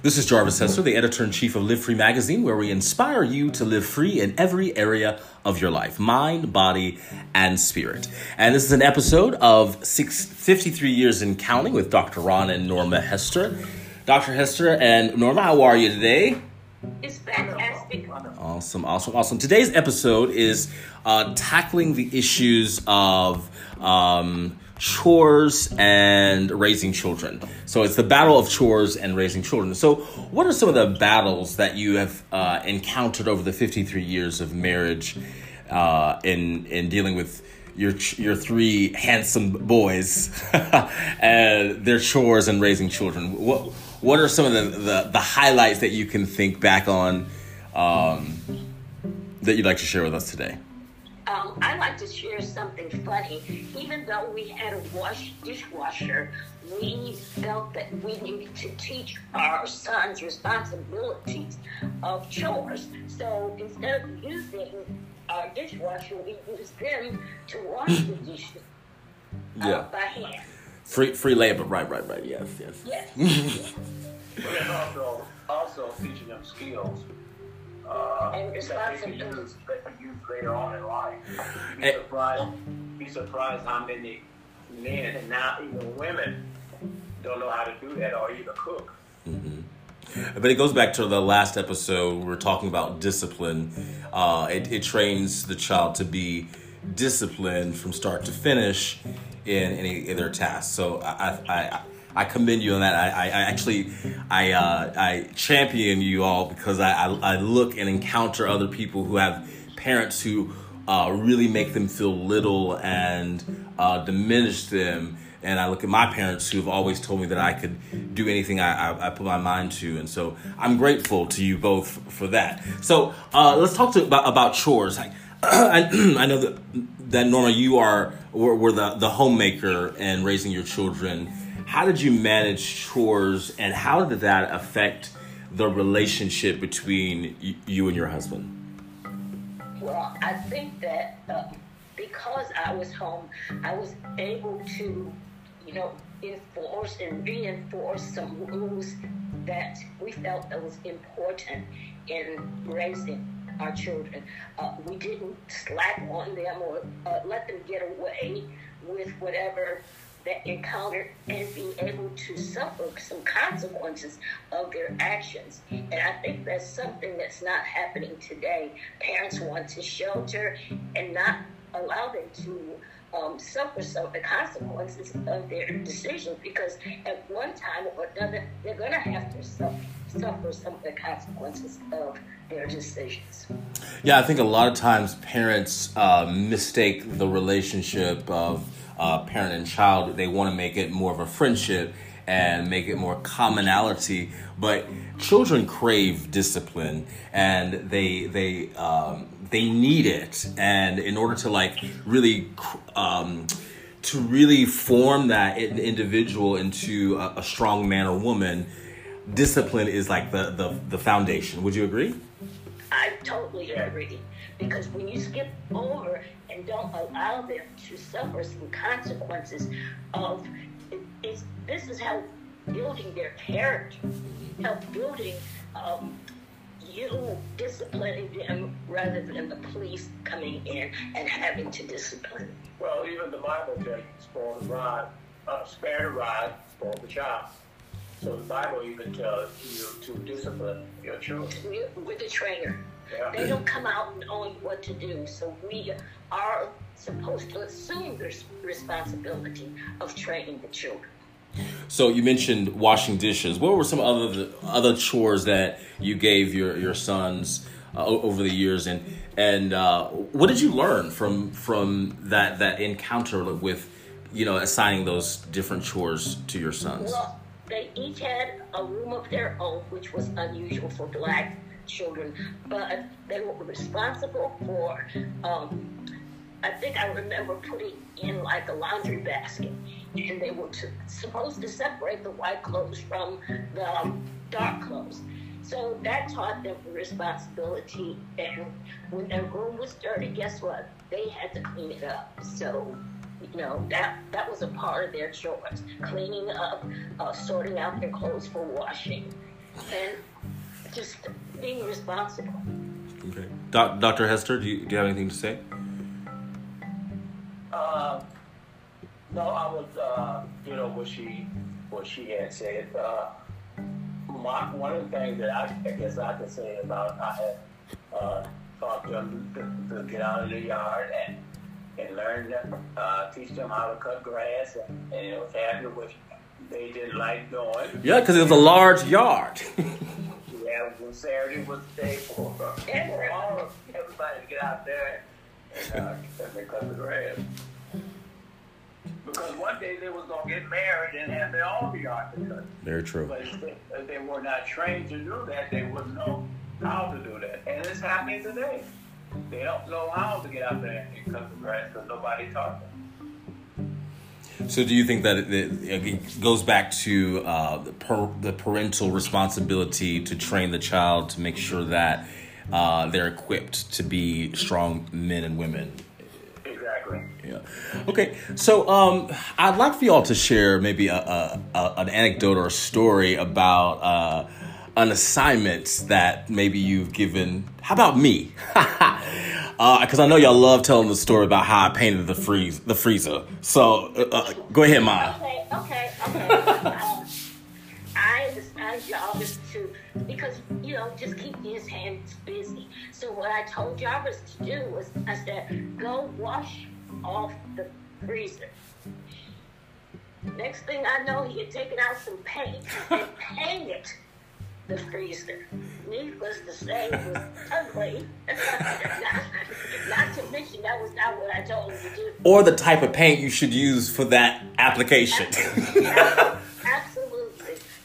This is Jarvis Hester, the editor in chief of Live Free Magazine, where we inspire you to live free in every area of your life mind, body, and spirit. And this is an episode of six, 53 Years in Counting with Dr. Ron and Norma Hester. Dr. Hester and Norma, how are you today? It's fantastic. Awesome, awesome, awesome. Today's episode is uh, tackling the issues of um, chores and raising children. So it's the battle of chores and raising children. So, what are some of the battles that you have uh, encountered over the 53 years of marriage uh, in in dealing with your your three handsome boys and their chores and raising children? What what are some of the, the, the highlights that you can think back on um, that you'd like to share with us today? Um, I like to share something funny. Even though we had a wash dishwasher, we felt that we needed to teach our sons responsibilities of chores. So instead of using our dishwasher, we used them to wash the dishes uh, Yeah. by hand. Free free labor, right, right, right. Yes, yes. Yes. But it's also also teaching them skills. Uh, And that they can responsibility. use, they can use later on in life. Be Eh. surprised, be surprised how many men and now even women don't know how to do that or even cook. But it goes back to the last episode. We were talking about discipline. Uh, it, it trains the child to be disciplined from start to finish in any of their tasks. So I, I, I, I commend you on that. I, I, I actually I, uh, I champion you all because I, I, I look and encounter other people who have parents who uh, really make them feel little and uh, diminish them. And I look at my parents who've always told me that I could do anything I, I, I put my mind to. And so I'm grateful to you both for that. So uh, let's talk to, about, about chores. I, I, I know that, that Norma, you are were, were the, the homemaker and raising your children. How did you manage chores and how did that affect the relationship between y- you and your husband? Well, I think that um, because I was home, I was able to, you know, enforce and reinforce some rules that we felt that was important in raising our children. Uh, we didn't slack on them or uh, let them get away with whatever they encountered and be able to suffer some consequences of their actions. And I think that's something that's not happening today. Parents want to shelter and not allow them to um, suffer some of the consequences of their decisions because at one time or another, they're going to have to suffer, suffer some of the consequences of their decisions. Yeah, I think a lot of times parents uh, mistake the relationship of uh, parent and child. They want to make it more of a friendship and make it more commonality. But children crave discipline, and they they um, they need it. And in order to like really. Um, to really form that individual into a, a strong man or woman, discipline is like the, the, the foundation. Would you agree? I totally agree. Because when you skip over and don't allow them to suffer some consequences of it's, this is how building their character, help building um, you disciplining them rather than the police coming in and having to discipline. Well, even the Bible tells you, spoil the rod, uh, spare the rod, spoil the child. So the Bible even tells you to discipline your children. We're the trainer. Yeah. They don't come out knowing what to do, so we are supposed to assume the responsibility of training the children. So you mentioned washing dishes. What were some other other chores that you gave your your sons uh, over the years, and and uh, what did you learn from from that that encounter with you know assigning those different chores to your sons? Well, they each had a room of their own, which was unusual for black children, but they were responsible for. Um, I think I remember putting in like a laundry basket, and they were to, supposed to separate the white clothes from the um, dark clothes. So that taught them responsibility, and when their room was dirty, guess what? They had to clean it up. So you know that that was a part of their chores cleaning up uh, sorting out their clothes for washing and just being responsible. Okay. Doc, Dr. Hester, do you, do you have anything to say? Uh, no, I was, uh, you know, what she, what she had said. Uh, my, one of the things that I, I guess I could say about I had uh, taught them to, to get out of the yard and and learn them, uh, teach them how to cut grass, and, and it was happy which they didn't like doing. Yeah, because it was a large yard. Yeah, when Saturday was the day for, for all of everybody to get out there and, uh, and they cut the grass. Because one day they was gonna get married and have their own yard to cut. Very true. But if they, if they were not trained to do that, they wouldn't know how to do that. And it's happening today. They don't know how to get out there and cut the grass because nobody taught them. So, do you think that it, it, it goes back to uh, the, per, the parental responsibility to train the child to make sure that uh, they're equipped to be strong men and women? Exactly. Yeah. Okay. So, um, I'd like for y'all to share maybe a, a, a an anecdote or a story about uh, an assignment that maybe you've given. How about me? Because I know y'all love telling the story about how I painted the freeze the freezer. So, uh, uh, go ahead, Ma. Okay, okay, okay. um, I assigned Jarvis to because you know just keep his hands busy. So what I told y'all was to do was I said, go wash off the freezer. Next thing I know, he had taken out some paint and painted the freezer. Needless to say, it was ugly. not, not to mention that was not what I told him to do. Or the type of paint you should use for that application. Absolutely.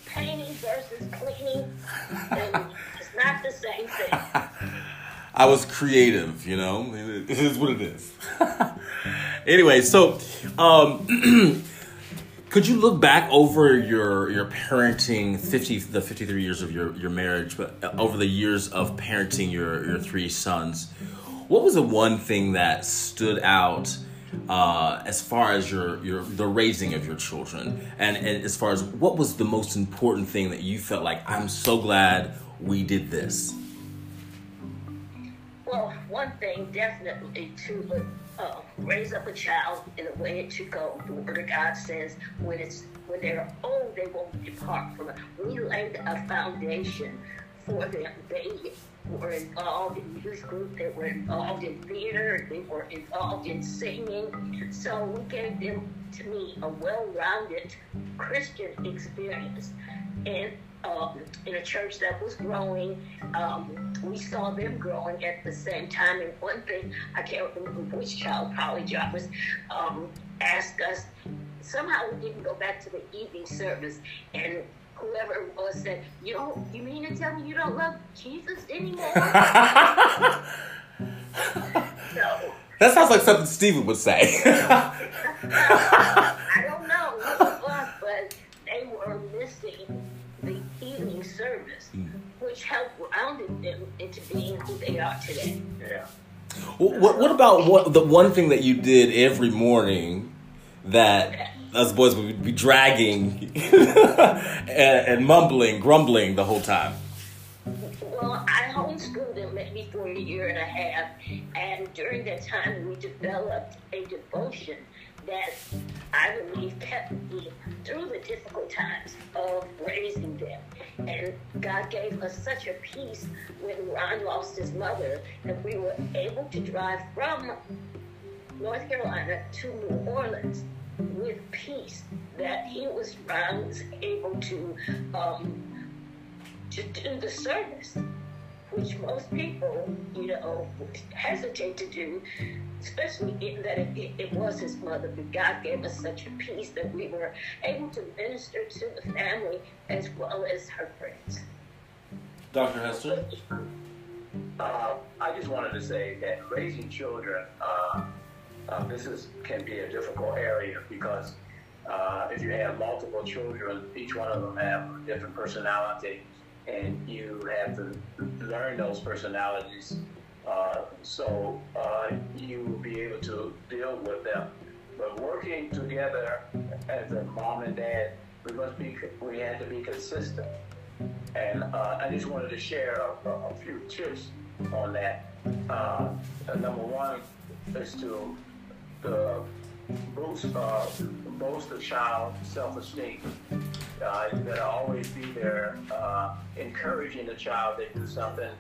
Painting versus cleaning, and it's not the same thing. I was creative, you know. It is what it is. anyway, so um, could you look back over your your parenting fifty the fifty three years of your your marriage, but over the years of parenting your your three sons, what was the one thing that stood out? Uh, as far as your, your the raising of your children and, and as far as what was the most important thing that you felt like i'm so glad we did this Well, one thing definitely to uh, raise up a child in the way it should go. The Word of God says when it's when they're old, they won't depart from it. We laid a foundation for them. They were involved in youth group. They were involved in theater. They were involved in singing. So we gave them, to me, a well-rounded Christian experience. And um, in a church that was growing. Um, we saw them growing at the same time. And one thing, I can't remember which child, probably Jarvis, um, asked us, somehow we didn't go back to the evening service. And whoever it was said, you don't, you mean to tell me you don't love Jesus anymore? no. that sounds like something steven would say which helped rounded them into being who they are today. Yeah. What, what about what the one thing that you did every morning that us boys would be dragging and, and mumbling, grumbling the whole time? Well, I homeschooled them maybe for a year and a half, and during that time, we developed a devotion that I believe kept me through the difficult times of raising them. And God gave us such a peace when Ron lost his mother that we were able to drive from North Carolina to New Orleans with peace that he was Ron was able to um, to do the service, which most people, you know, hesitate to do, especially in that it, it, it was his mother. But God gave us such a peace that we were able to minister to the family as well as her friends. Dr. Hester? Uh, I just wanted to say that raising children, uh, uh, this is can be a difficult area because uh, if you have multiple children, each one of them have a different personality, and you have to learn those personalities. Uh, so uh, you will be able to deal with them. But working together as a mom and dad, we must be we had to be consistent. And uh, I just wanted to share a, a, few tips on that. Uh, number one is to the boost uh, boost the child's self-esteem. Uh, you gotta always be there, uh, encouraging the child to do something,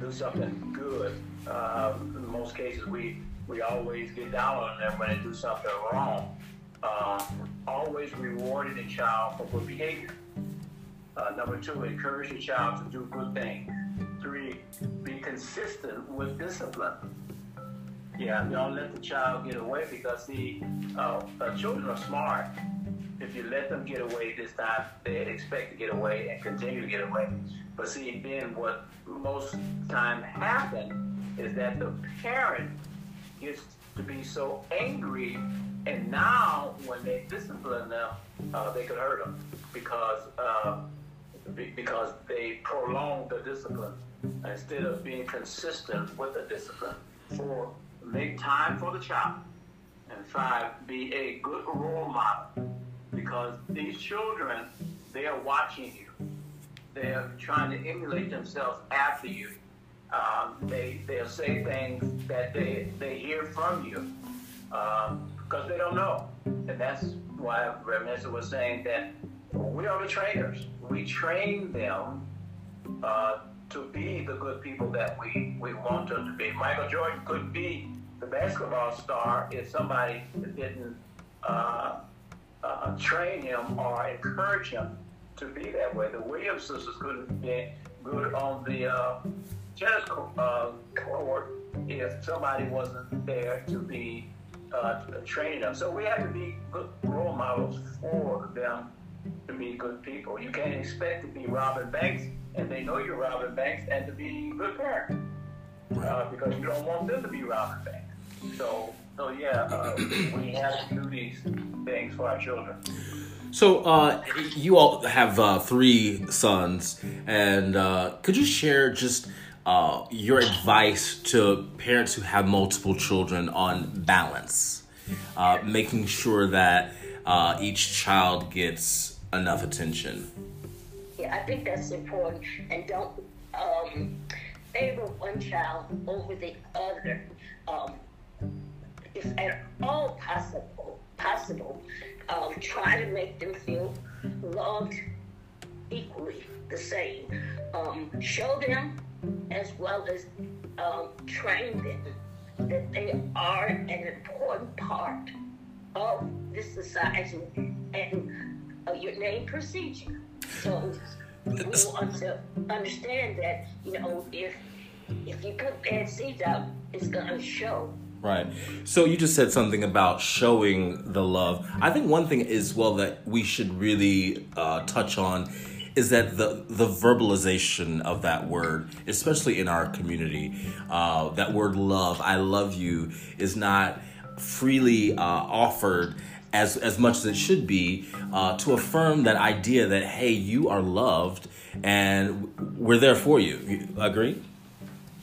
do something good. Uh, in most cases, we we always get down on them when they do something wrong. Uh, always rewarding the child for good behavior. Uh, number two, encourage the child to do good things. Three, be consistent with discipline. Yeah, don't let the child get away because see, uh, uh, children are smart. If you let them get away this time, they expect to get away and continue to get away. But see, then what most time happens is that the parent gets to be so angry, and now when they discipline them, uh, they could hurt them because uh, because they prolong the discipline instead of being consistent with the discipline. Four, make time for the child. And five, be a good role model because these children, they are watching you. They are trying to emulate themselves after you. Um, they, they'll say things that they, they hear from you because um, they don't know. And that's why Reverend was saying that we are the trainers. We train them uh, to be the good people that we, we want them to be. Michael Jordan could be the basketball star if somebody didn't uh, uh, train him or encourage him to be that way. The Williams sisters couldn't be good on the uh, tennis uh, court if somebody wasn't there to be uh, training them. So we have to be good role models for them to be good people. You can't expect to be Robin Banks and they know you're Robin Banks and to be good parent uh, because you don't want them to be Robin Banks. So, so yeah, uh, we have to do these things for our children. So, uh, you all have uh, three sons, and uh, could you share just uh, your advice to parents who have multiple children on balance, uh, making sure that uh, each child gets enough attention? Yeah, I think that's important, and don't um, favor one child over the other. Um, if at all possible, possible, um, try to make them feel loved equally the same. Um, show them as well as um, train them that they are an important part of this society and your name procedure. So want to understand that, you know, if if you put bad seeds out, it's gonna show. Right. So you just said something about showing the love. I think one thing is well that we should really uh, touch on is that the the verbalization of that word, especially in our community, uh, that word love, I love you, is not freely uh, offered as as much as it should be uh, to affirm that idea that hey, you are loved and we're there for you. you agree?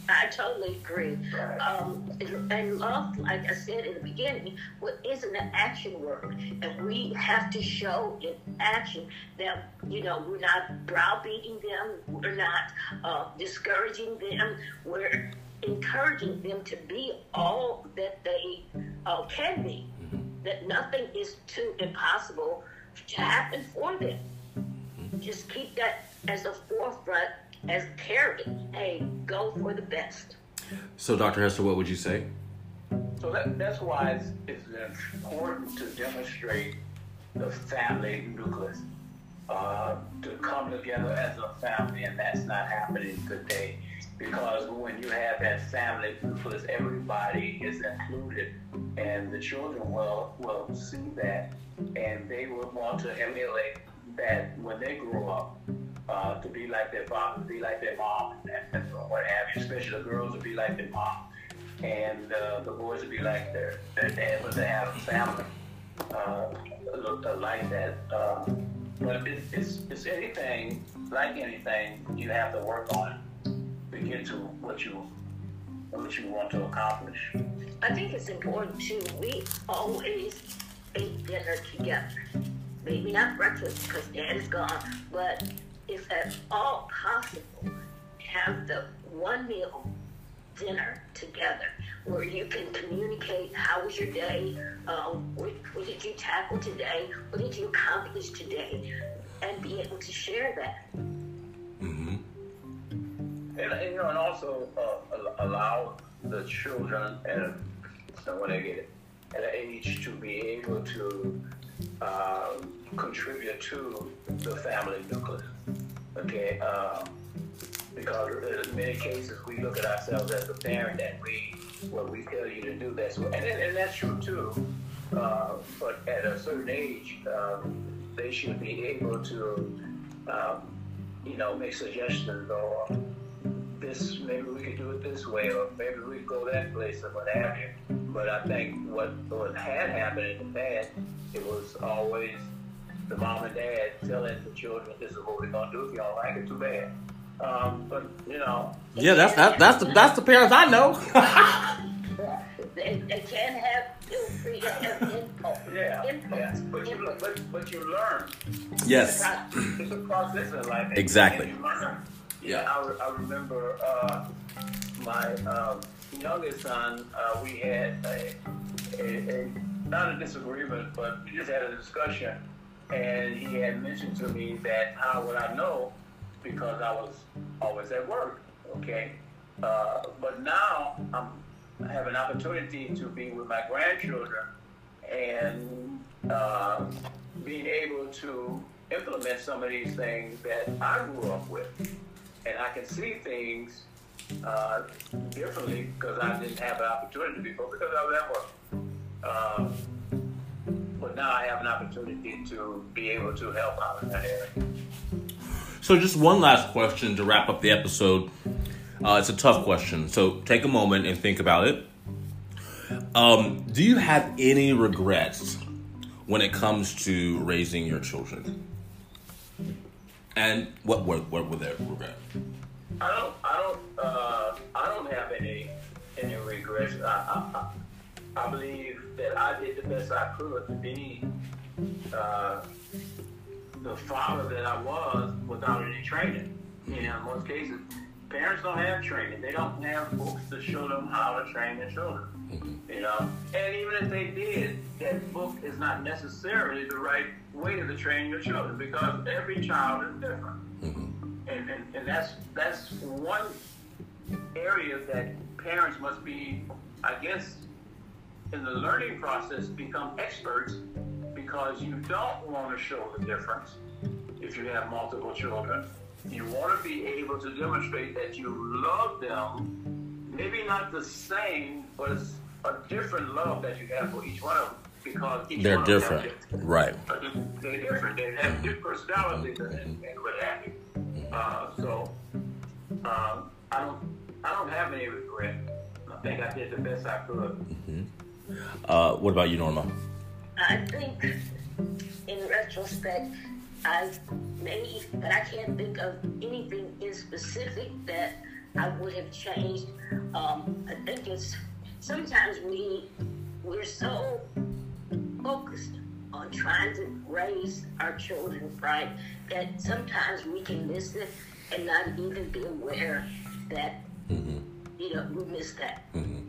I totally agree. Um, and love, like I said in the beginning, is an action word, and we have to show in action that you know we're not browbeating them, we're not uh, discouraging them, we're encouraging them to be all that they uh, can be. That nothing is too impossible to happen for them. Just keep that as a forefront as parent, hey, go for the best. So, Dr. Hester, what would you say? So that, that's why it's, it's important to demonstrate the family nucleus, uh, to come together as a family, and that's not happening today. Because when you have that family nucleus, everybody is included, and the children will will see that, and they will want to emulate that when they grow up uh, to be like their father, to be like their mom, and, what have you. Especially the girls to be like their mom, and uh, the boys to be like their, their dad, but they have a family uh, look like that. Uh, but it's, it's anything, like anything, you have to work on to get to what you what you want to accomplish. I think it's important too. We always ate dinner together. Maybe not breakfast because dad is gone, but if at all possible, have the one meal dinner together where you can communicate how was your day, um, what, what did you tackle today, what did you accomplish today, and be able to share that. And, and, you know, and also uh, allow the children and when they get at an age to be able to uh, contribute to the family nucleus. Okay, um, because in many cases we look at ourselves as a parent and we what we tell you to do that's and, and that's true too. Uh, but at a certain age, um, they should be able to, um, you know, make suggestions or this maybe we could do it this way or maybe we could go that place or what have you. But I think what what had happened in the past, it was always the mom and dad telling the children, "This is what we're gonna do. If you don't like it, too bad." Um, but you know. Yeah, that's that, that's the that's the parents I know. they, they can't have feel free to have input. Yeah, yeah. But you but, but you learn. Yes. It's a process in life. Exactly. Yeah, I, I remember uh, my um, youngest son. Uh, we had a, a, a not a disagreement, but we just had a discussion, and he had mentioned to me that how would I know because I was always at work. Okay, uh, but now I'm, I have an opportunity to be with my grandchildren and uh, being able to implement some of these things that I grew up with, and I can see things uh, differently because I didn't have an opportunity before because I was at work. Uh, but now I have an opportunity to be able to help out in that area. So, just one last question to wrap up the episode. Uh, it's a tough question, so take a moment and think about it. Um, do you have any regrets when it comes to raising your children? And what were what were their regrets? I don't I don't uh, I don't have any any regrets. I, I, I believe that I did the best I could to be uh, the father that I was without any training. You know, in most cases, parents don't have training. They don't have books to show them how to train their children. You know, and even if they did, that book is not necessarily the right way to train your children because every child is different. Mm-hmm. And, and, and that's that's one area that parents must be, I guess, in the learning process, become experts because you don't want to show the difference if you have multiple children. You want to be able to demonstrate that you love them, maybe not the same, but it's a different love that you have for each one of them because each they're one different, them right? They're different. They have different personalities and, and what have you. Uh, so um, I don't, I don't have any regret. I think I did the best I could. Mm-hmm. Uh, what about you, Norma? I think, in retrospect, I've made, but I can't think of anything in specific that I would have changed. Um, I think it's sometimes we we're so focused on trying to raise our children right that sometimes we can miss it and not even be aware that mm-hmm. you know we miss that. Mm-hmm.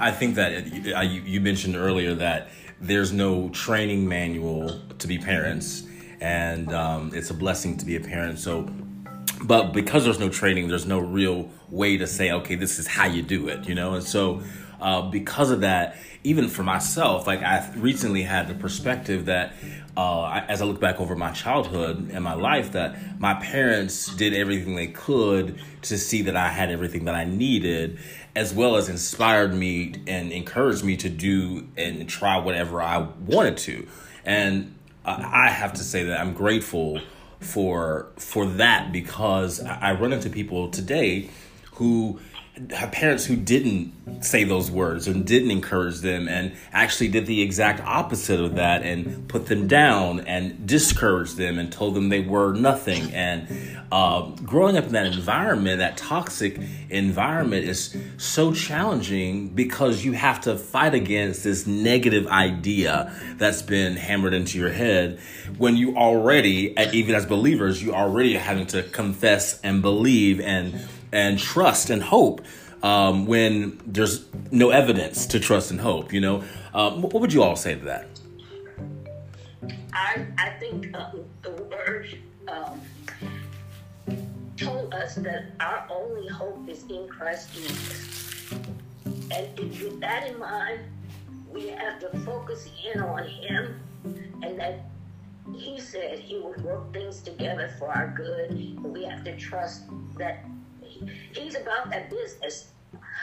I think that you mentioned earlier that there's no training manual to be parents, and um, it's a blessing to be a parent. So, but because there's no training, there's no real way to say, okay, this is how you do it, you know. And so, uh, because of that, even for myself, like I recently had the perspective that uh, as I look back over my childhood and my life, that my parents did everything they could to see that I had everything that I needed, as well as inspired me and encouraged me to do and try whatever I wanted to. And I have to say that I'm grateful for for that because I run into people today who have parents who didn't say those words and didn't encourage them and actually did the exact opposite of that and put them down and discouraged them and told them they were nothing. And uh, growing up in that environment, that toxic environment, is so challenging because you have to fight against this negative idea that's been hammered into your head when you already, even as believers, you already are having to confess and believe and and trust and hope um, when there's no evidence to trust and hope. You know, um, what would you all say to that? I I think um, the word um, told us that our only hope is in Christ Jesus, and with that in mind, we have to focus in on Him, and that He said He would work things together for our good. And we have to trust that He's about that business.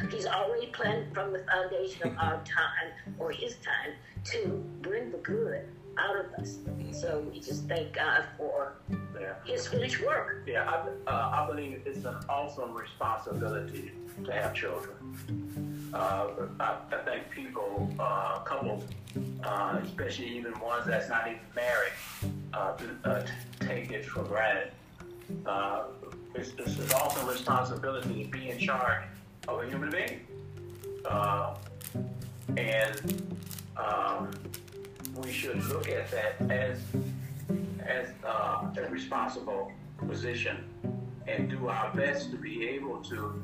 He's already planned from the foundation of our time or his time to bring the good out of us. So we just thank God for yeah. his finished work. Yeah, I, uh, I believe it's an awesome responsibility to have children. Uh, I, I, think people, uh, couples, uh, especially even ones that's not even married, uh, uh, take it for granted. Uh, it's, it's an awesome responsibility to be in charge of a human being. Uh, and um, we should look at that as as uh, a responsible position and do our best to be able to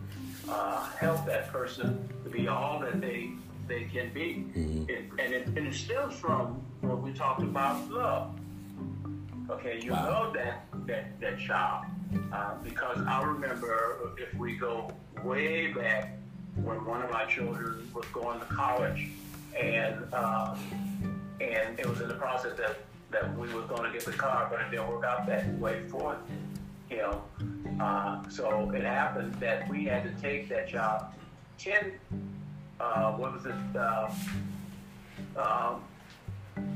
uh, help that person to be all that they they can be. Mm-hmm. It, and, it, and it stems from what we talked about love. Okay, you wow. love that, that, that child. Uh, because I remember if we go way back when one of my children was going to college, and um, and it was in the process that, that we were going to get the car, but it didn't work out that way for him. Uh, so it happened that we had to take that child ten. Uh, what was it? Uh, um,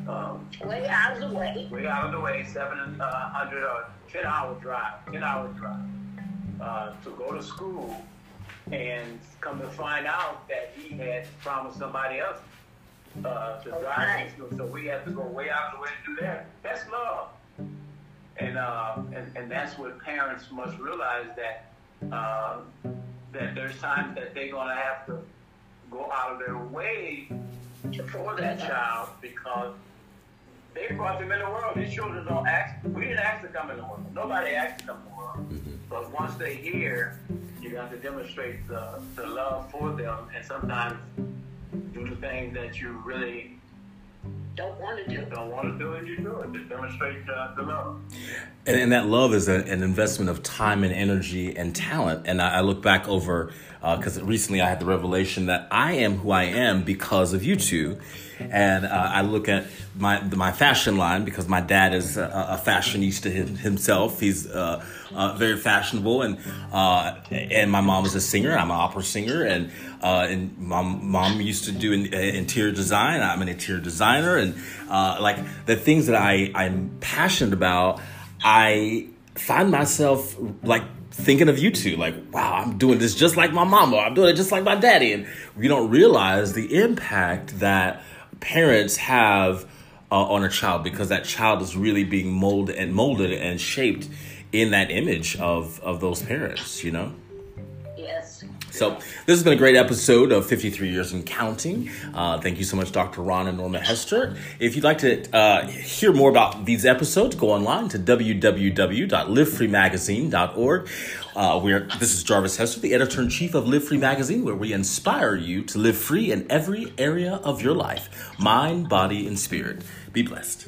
um, way out of the way. Way out of the way, 700 uh, or 10 hour drive, 10 hour drive uh, to go to school and come to find out that he had promised somebody else uh, to okay. drive to school. So we had to go way out of the way to do that. That's love. And, uh, and, and that's what parents must realize that uh, that there's times that they're going to have to go out of their way for that child because they brought them in the world. These children don't ask. We didn't ask to come in the world. Nobody asked to come in the world. Mm-hmm. But once they hear, you have to demonstrate the, the love for them, and sometimes do the things that you really don't want to do. Don't want to do it, you do it. Just demonstrate uh, the love. And, and, that love is a, an investment of time and energy and talent. And I, I look back over because uh, recently I had the revelation that I am who I am because of you two. And uh, I look at my my fashion line because my dad is a, a fashionista himself. He's uh, uh, very fashionable, and uh, and my mom is a singer. I'm an opera singer, and uh, and my mom used to do in, interior design. I'm an interior designer, and like the things that I I'm passionate about, I find myself like thinking of you two like wow i'm doing this just like my mama i'm doing it just like my daddy and we don't realize the impact that parents have uh, on a child because that child is really being molded and molded and shaped in that image of of those parents you know Yes. so this has been a great episode of 53 Years and Counting. Uh, thank you so much, Dr. Ron and Norma Hester. If you'd like to uh, hear more about these episodes, go online to www.livefreemagazine.org. Uh, we're, this is Jarvis Hester, the editor-in-chief of Live Free Magazine, where we inspire you to live free in every area of your life, mind, body, and spirit. Be blessed.